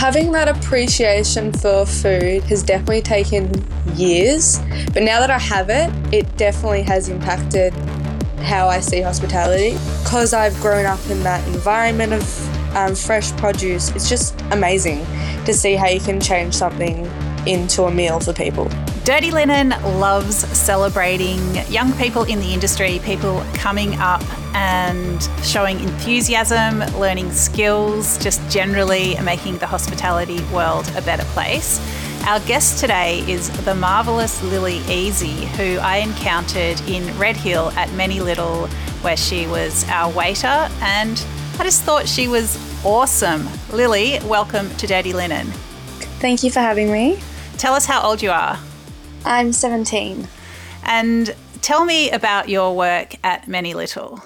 having that appreciation for food has definitely taken years, but now that I have it, it definitely has impacted how I see hospitality. Because I've grown up in that environment of um, fresh produce, it's just amazing to see how you can change something into a meal for people. Dirty Linen loves celebrating young people in the industry, people coming up and showing enthusiasm, learning skills, just generally making the hospitality world a better place. Our guest today is the marvellous Lily Easy, who I encountered in Red Hill at Many Little, where she was our waiter, and I just thought she was awesome. Lily, welcome to Dirty Linen. Thank you for having me. Tell us how old you are. I'm 17. And tell me about your work at Many Little.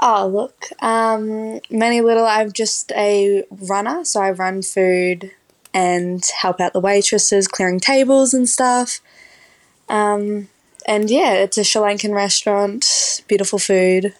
Oh, look, um, Many Little, I'm just a runner, so I run food and help out the waitresses clearing tables and stuff. Um, and yeah, it's a Sri Lankan restaurant, beautiful food.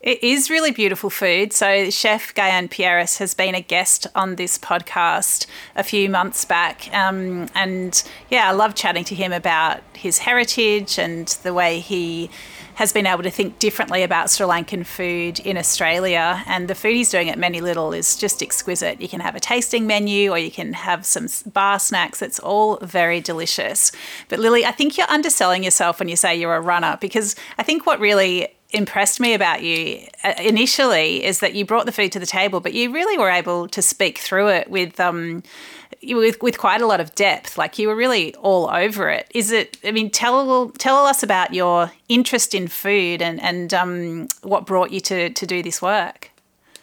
It is really beautiful food. So, Chef Gayan Pieris has been a guest on this podcast a few months back. Um, and yeah, I love chatting to him about his heritage and the way he has been able to think differently about Sri Lankan food in Australia. And the food he's doing at Many Little is just exquisite. You can have a tasting menu or you can have some bar snacks. It's all very delicious. But Lily, I think you're underselling yourself when you say you're a runner because I think what really impressed me about you uh, initially is that you brought the food to the table, but you really were able to speak through it with um, with with quite a lot of depth. Like you were really all over it. Is it? I mean, tell tell us about your interest in food and and um, what brought you to to do this work.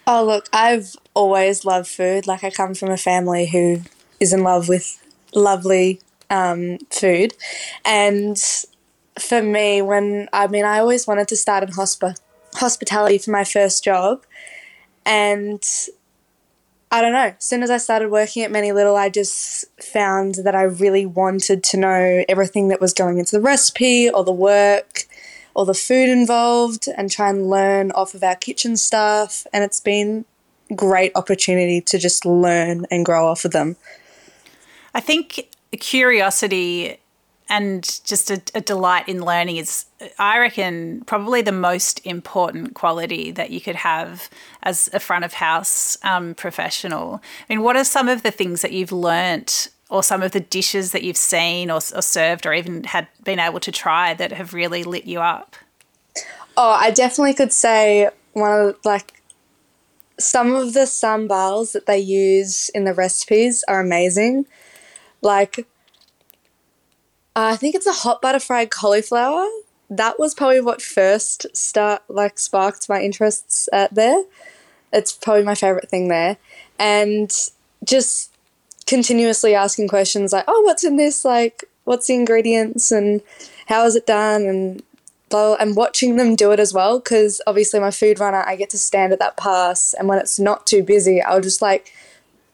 Oh look, I've always loved food. Like I come from a family who is in love with lovely um, food, and for me, when I mean, I always wanted to start in hosp- hospitality for my first job, and I don't know. As soon as I started working at Many Little, I just found that I really wanted to know everything that was going into the recipe or the work or the food involved and try and learn off of our kitchen staff. And it's been great opportunity to just learn and grow off of them. I think curiosity and just a, a, delight in learning is, I reckon, probably the most important quality that you could have as a front of house um, professional. I mean, what are some of the things that you've learnt, or some of the dishes that you've seen or, or served, or even had been able to try that have really lit you up? Oh, I definitely could say one of like some of the sambals that they use in the recipes are amazing. Like uh, I think it's a hot butter fried cauliflower. That was probably what first start like sparked my interests at there. It's probably my favorite thing there, and just continuously asking questions like, "Oh, what's in this? Like, what's the ingredients and how is it done?" and and watching them do it as well because obviously my food runner I get to stand at that pass and when it's not too busy I'll just like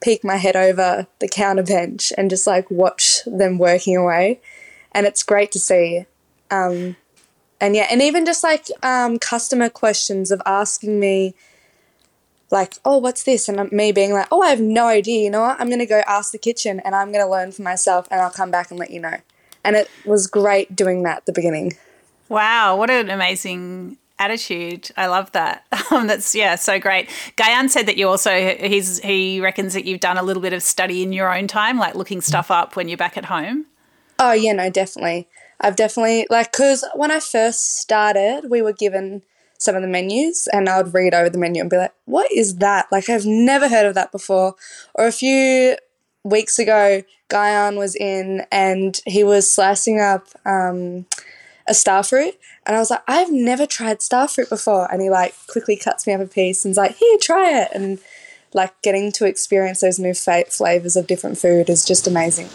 peek my head over the counter bench and just like watch them working away and it's great to see. Um, and yeah, and even just like um, customer questions of asking me, like, oh, what's this? And me being like, oh, I have no idea. You know what? I'm going to go ask the kitchen and I'm going to learn for myself and I'll come back and let you know. And it was great doing that at the beginning. Wow, what an amazing attitude. I love that. Um, that's yeah, so great. Gayan said that you also he's he reckons that you've done a little bit of study in your own time, like looking stuff up when you're back at home. Oh yeah, no, definitely. I've definitely like because when I first started, we were given some of the menus, and I would read over the menu and be like, "What is that? Like I've never heard of that before." Or a few weeks ago, Gayan was in and he was slicing up um, a star fruit, and I was like, "I've never tried star fruit before," and he like quickly cuts me up a piece and's like, "Here, try it," and like getting to experience those new fa- flavors of different food is just amazing.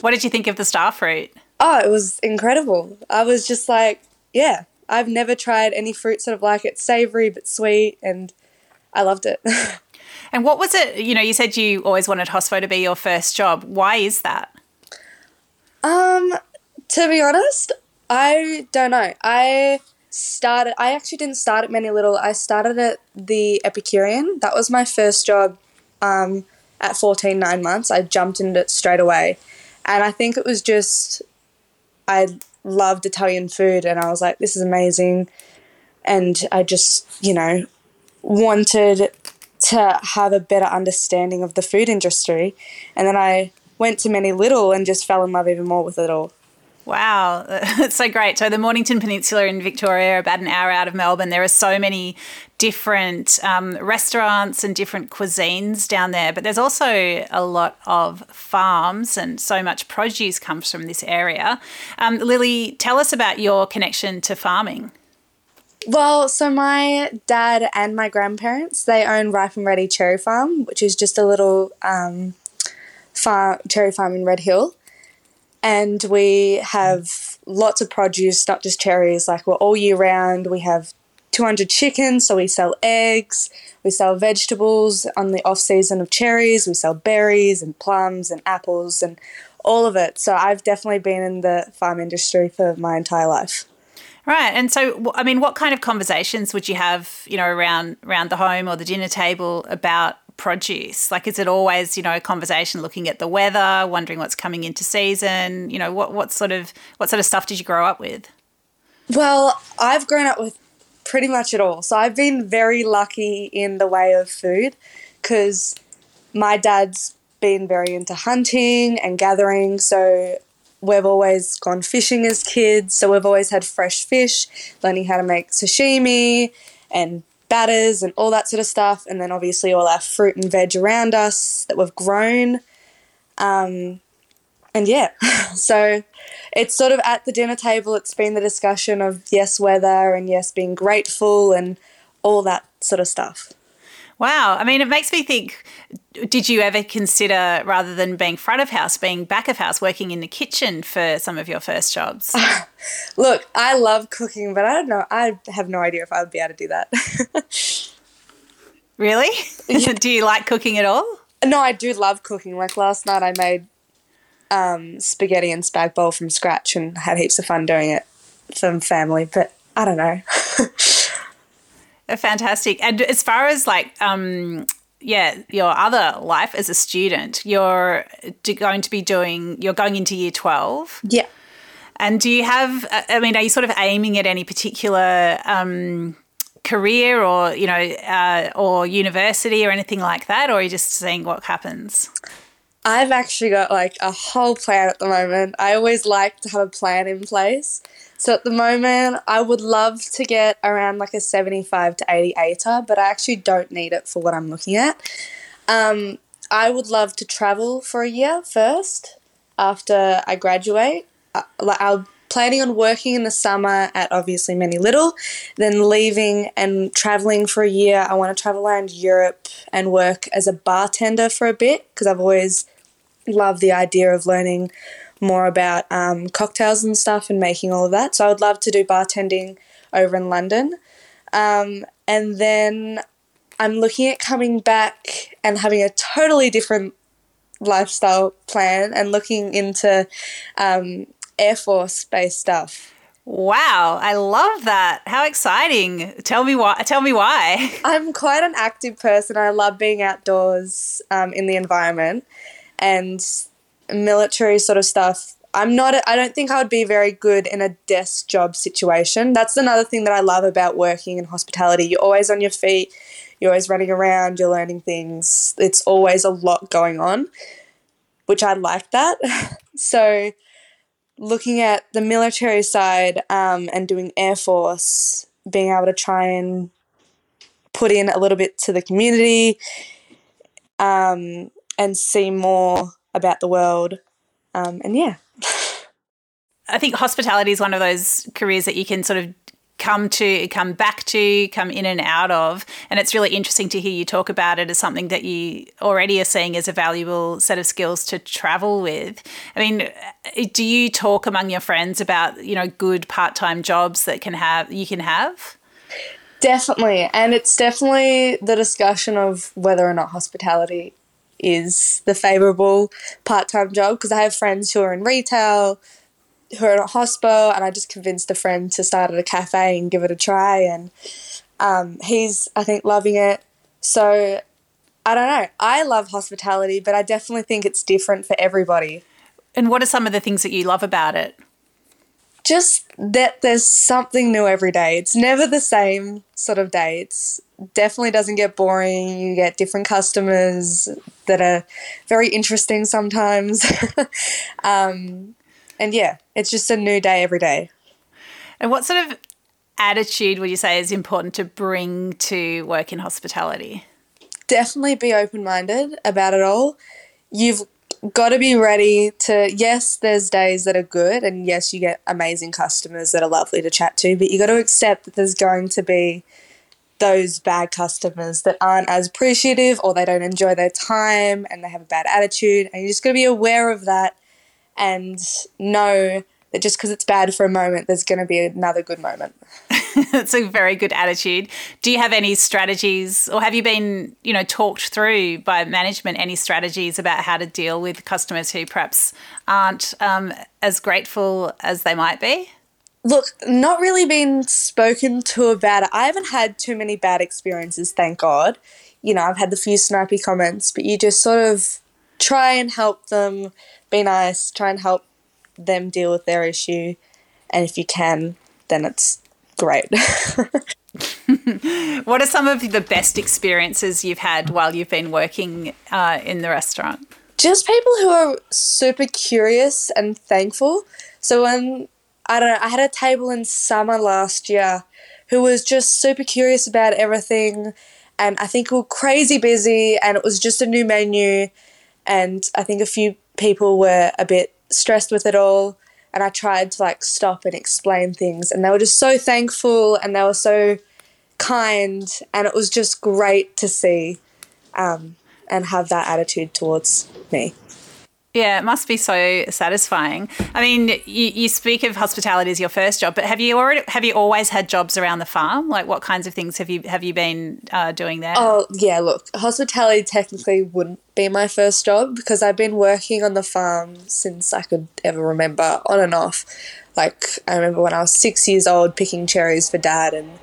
What did you think of the star fruit? Oh, it was incredible. I was just like, yeah, I've never tried any fruit sort of like it. Savory but sweet, and I loved it. and what was it? You know, you said you always wanted Hospo to be your first job. Why is that? Um, to be honest, I don't know. I started. I actually didn't start at Many Little. I started at the Epicurean. That was my first job. Um, at 14, nine months, I jumped into it straight away. And I think it was just, I loved Italian food and I was like, this is amazing. And I just, you know, wanted to have a better understanding of the food industry. And then I went to Many Little and just fell in love even more with it all. Wow, that's so great. So, the Mornington Peninsula in Victoria, about an hour out of Melbourne, there are so many different um, restaurants and different cuisines down there, but there's also a lot of farms and so much produce comes from this area. Um, Lily, tell us about your connection to farming. Well, so my dad and my grandparents they own Ripe and Ready Cherry Farm, which is just a little um, farm cherry farm in Red Hill, and we have mm. lots of produce, not just cherries. Like we're all year round. We have 200 chickens, so we sell eggs. We sell vegetables on the off season of cherries. We sell berries and plums and apples and all of it. So I've definitely been in the farm industry for my entire life. Right. And so, I mean, what kind of conversations would you have, you know, around around the home or the dinner table about produce? Like, is it always, you know, a conversation looking at the weather, wondering what's coming into season? You know, what what sort of what sort of stuff did you grow up with? Well, I've grown up with pretty much it all. So I've been very lucky in the way of food because my dad's been very into hunting and gathering. So we've always gone fishing as kids, so we've always had fresh fish, learning how to make sashimi and batters and all that sort of stuff, and then obviously all our fruit and veg around us that we've grown. Um, and yeah, so it's sort of at the dinner table, it's been the discussion of yes, weather and yes, being grateful and all that sort of stuff. Wow. I mean, it makes me think did you ever consider, rather than being front of house, being back of house, working in the kitchen for some of your first jobs? Look, I love cooking, but I don't know. I have no idea if I would be able to do that. really? Yeah. do you like cooking at all? No, I do love cooking. Like last night, I made um, spaghetti and spag bowl from scratch and had heaps of fun doing it for family, but I don't know. Fantastic. And as far as like, um, yeah, your other life as a student, you're going to be doing, you're going into year 12. Yeah. And do you have, uh, I mean, are you sort of aiming at any particular um, career or, you know, uh, or university or anything like that? Or are you just seeing what happens? I've actually got like a whole plan at the moment. I always like to have a plan in place. So at the moment, I would love to get around like a 75 to 80 ATAR, but I actually don't need it for what I'm looking at. Um, I would love to travel for a year first after I graduate. Uh, like I'm planning on working in the summer at obviously Many Little, then leaving and traveling for a year. I want to travel around Europe and work as a bartender for a bit because I've always loved the idea of learning more about um, cocktails and stuff and making all of that. So I would love to do bartending over in London. Um, and then I'm looking at coming back and having a totally different lifestyle plan and looking into um, Air Force based stuff. Wow, I love that. How exciting. Tell me why tell me why. I'm quite an active person. I love being outdoors um, in the environment and military sort of stuff. I'm not, I don't think I would be very good in a desk job situation. That's another thing that I love about working in hospitality. You're always on your feet, you're always running around, you're learning things. It's always a lot going on, which I like that. so, looking at the military side um, and doing Air Force, being able to try and put in a little bit to the community um, and see more about the world. Um, and yeah. I think hospitality is one of those careers that you can sort of come to, come back to, come in and out of. And it's really interesting to hear you talk about it as something that you already are seeing as a valuable set of skills to travel with. I mean, do you talk among your friends about, you know, good part-time jobs that can have you can have? Definitely. And it's definitely the discussion of whether or not hospitality is the favourable part time job because I have friends who are in retail, who are in a hospo, and I just convinced a friend to start at a cafe and give it a try, and um, he's I think loving it. So I don't know. I love hospitality, but I definitely think it's different for everybody. And what are some of the things that you love about it? Just that there's something new every day. It's never the same sort of day. It's definitely doesn't get boring. You get different customers that are very interesting sometimes. um, and yeah, it's just a new day every day. And what sort of attitude would you say is important to bring to work in hospitality? definitely be open minded about it all. You've got to be ready to, yes, there's days that are good, and yes, you get amazing customers that are lovely to chat to, but you got to accept that there's going to be those bad customers that aren't as appreciative or they don't enjoy their time and they have a bad attitude, and you just got to be aware of that and know that just because it's bad for a moment, there's going to be another good moment. That's a very good attitude. Do you have any strategies, or have you been, you know, talked through by management any strategies about how to deal with customers who perhaps aren't um, as grateful as they might be? Look, not really been spoken to about it. I haven't had too many bad experiences, thank God. You know, I've had the few snipey comments, but you just sort of try and help them be nice, try and help them deal with their issue. And if you can, then it's great. what are some of the best experiences you've had while you've been working uh, in the restaurant? Just people who are super curious and thankful. So when I don't know, I had a table in summer last year who was just super curious about everything and I think we were crazy busy and it was just a new menu and I think a few people were a bit stressed with it all and I tried to like stop and explain things and they were just so thankful and they were so kind and it was just great to see um, and have that attitude towards me. Yeah, it must be so satisfying. I mean, you, you speak of hospitality as your first job, but have you already have you always had jobs around the farm? Like, what kinds of things have you have you been uh, doing there? Oh yeah, look, hospitality technically wouldn't be my first job because I've been working on the farm since I could ever remember, on and off. Like I remember when I was six years old, picking cherries for dad and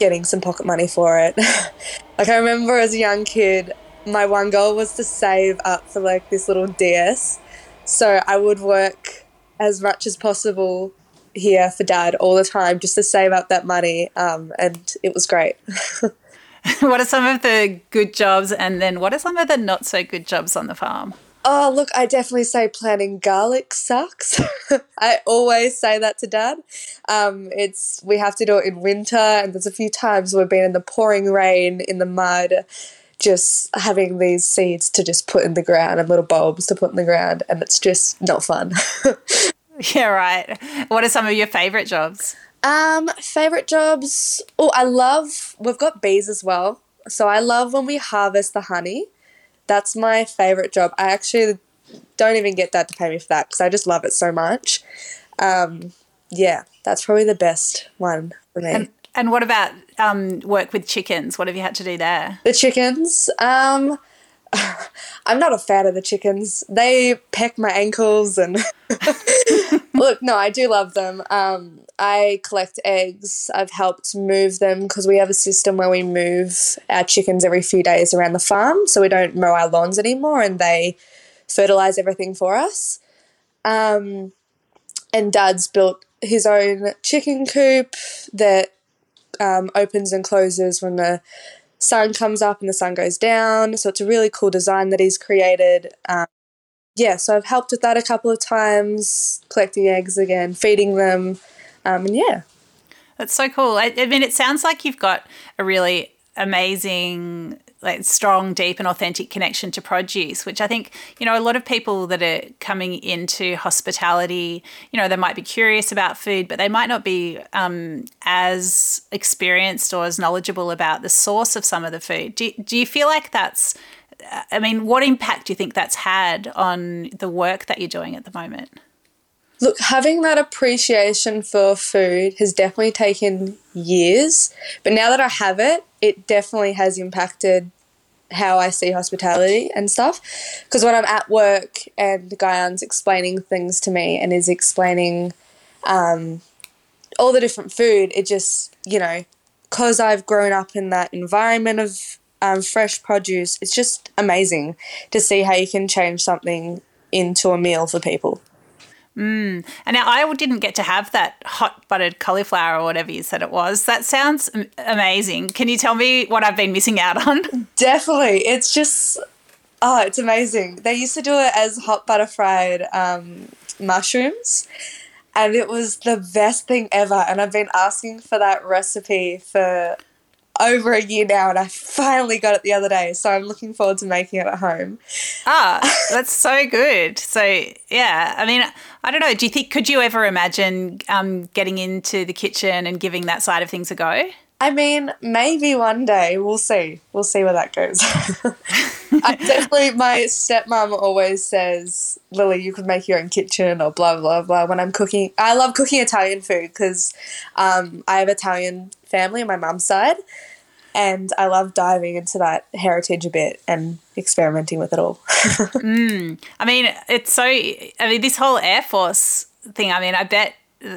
getting some pocket money for it. like I remember as a young kid, my one goal was to save up for like this little DS. So I would work as much as possible here for dad all the time just to save up that money. Um, and it was great. what are some of the good jobs and then what are some of the not so good jobs on the farm? Oh, look, I definitely say planting garlic sucks. I always say that to dad. Um, it's we have to do it in winter, and there's a few times we've been in the pouring rain, in the mud, just having these seeds to just put in the ground and little bulbs to put in the ground, and it's just not fun. yeah, right. What are some of your favorite jobs? Um, favorite jobs. Oh, I love. We've got bees as well, so I love when we harvest the honey. That's my favorite job. I actually don't even get that to pay me for that because I just love it so much. Um, yeah, that's probably the best one for me. And, and what about um, work with chickens? What have you had to do there? The chickens. Um, I'm not a fan of the chickens. They peck my ankles and look. No, I do love them. Um, I collect eggs. I've helped move them because we have a system where we move our chickens every few days around the farm, so we don't mow our lawns anymore, and they fertilize everything for us. Um, and Dad's built his own chicken coop that um, opens and closes when the sun comes up and the sun goes down. So it's a really cool design that he's created. Um, yeah, so I've helped with that a couple of times, collecting eggs again, feeding them, um, and yeah. That's so cool. I, I mean, it sounds like you've got a really amazing like strong, deep, and authentic connection to produce, which I think, you know, a lot of people that are coming into hospitality, you know, they might be curious about food, but they might not be um, as experienced or as knowledgeable about the source of some of the food. Do, do you feel like that's, I mean, what impact do you think that's had on the work that you're doing at the moment? Look, having that appreciation for food has definitely taken years, but now that I have it, it definitely has impacted how I see hospitality and stuff. Because when I'm at work and Gayan's explaining things to me and is explaining um, all the different food, it just, you know, because I've grown up in that environment of um, fresh produce. It's just amazing to see how you can change something into a meal for people. Mm. And now I didn't get to have that hot buttered cauliflower or whatever you said it was. That sounds amazing. Can you tell me what I've been missing out on? Definitely. It's just, oh, it's amazing. They used to do it as hot butter fried um, mushrooms. And it was the best thing ever. And I've been asking for that recipe for over a year now, and I finally got it the other day. So I'm looking forward to making it at home. Ah, that's so good. So yeah, I mean, I don't know. Do you think could you ever imagine um, getting into the kitchen and giving that side of things a go? I mean, maybe one day we'll see. We'll see where that goes. I definitely, my stepmom always says, "Lily, you could make your own kitchen," or blah blah blah. When I'm cooking, I love cooking Italian food because um, I have Italian family on my mum's side, and I love diving into that heritage a bit and experimenting with it all. mm. I mean, it's so. I mean, this whole Air Force thing. I mean, I bet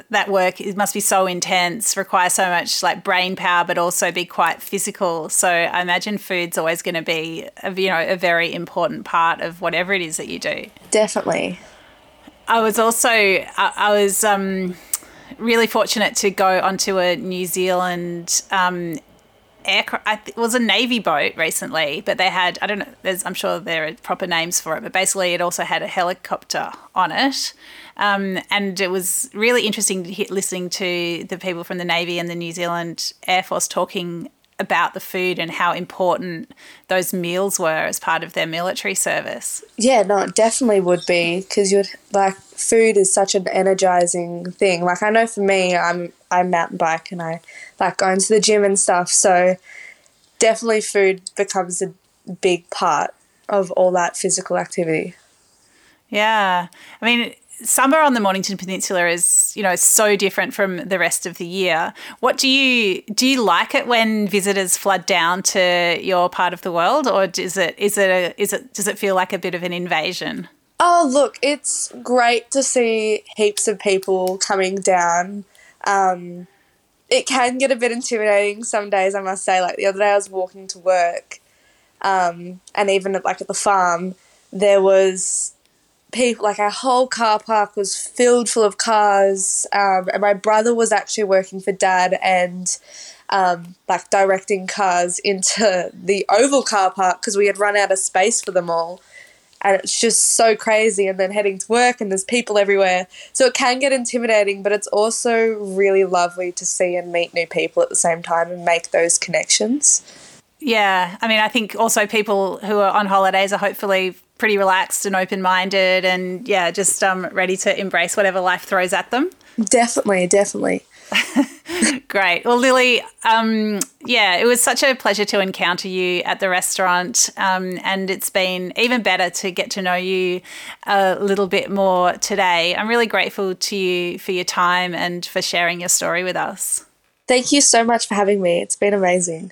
that work it must be so intense, require so much like brain power, but also be quite physical. So I imagine food's always going to be, a, you know, a very important part of whatever it is that you do. Definitely. I was also, I, I was um, really fortunate to go onto a New Zealand um, aircraft. It was a navy boat recently, but they had I don't know. There's I'm sure there are proper names for it, but basically it also had a helicopter on it. Um, and it was really interesting to hear, listening to the people from the Navy and the New Zealand Air Force talking about the food and how important those meals were as part of their military service. Yeah, no, it definitely would be because you'd like food is such an energizing thing. Like I know for me, I'm I mountain bike and I like going to the gym and stuff. So definitely food becomes a big part of all that physical activity. Yeah. I mean, summer on the Mornington Peninsula is, you know, so different from the rest of the year. What do you do you like it when visitors flood down to your part of the world or is it is it a, is it does it feel like a bit of an invasion? Oh, look, it's great to see heaps of people coming down. Um, it can get a bit intimidating some days, I must say. Like the other day, I was walking to work, um, and even at, like at the farm, there was people like our whole car park was filled full of cars. Um, and my brother was actually working for dad and um, like directing cars into the oval car park because we had run out of space for them all and it's just so crazy and then heading to work and there's people everywhere so it can get intimidating but it's also really lovely to see and meet new people at the same time and make those connections yeah i mean i think also people who are on holidays are hopefully pretty relaxed and open-minded and yeah just um, ready to embrace whatever life throws at them definitely definitely Great. Well, Lily, um, yeah, it was such a pleasure to encounter you at the restaurant. Um, and it's been even better to get to know you a little bit more today. I'm really grateful to you for your time and for sharing your story with us. Thank you so much for having me. It's been amazing.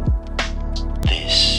this.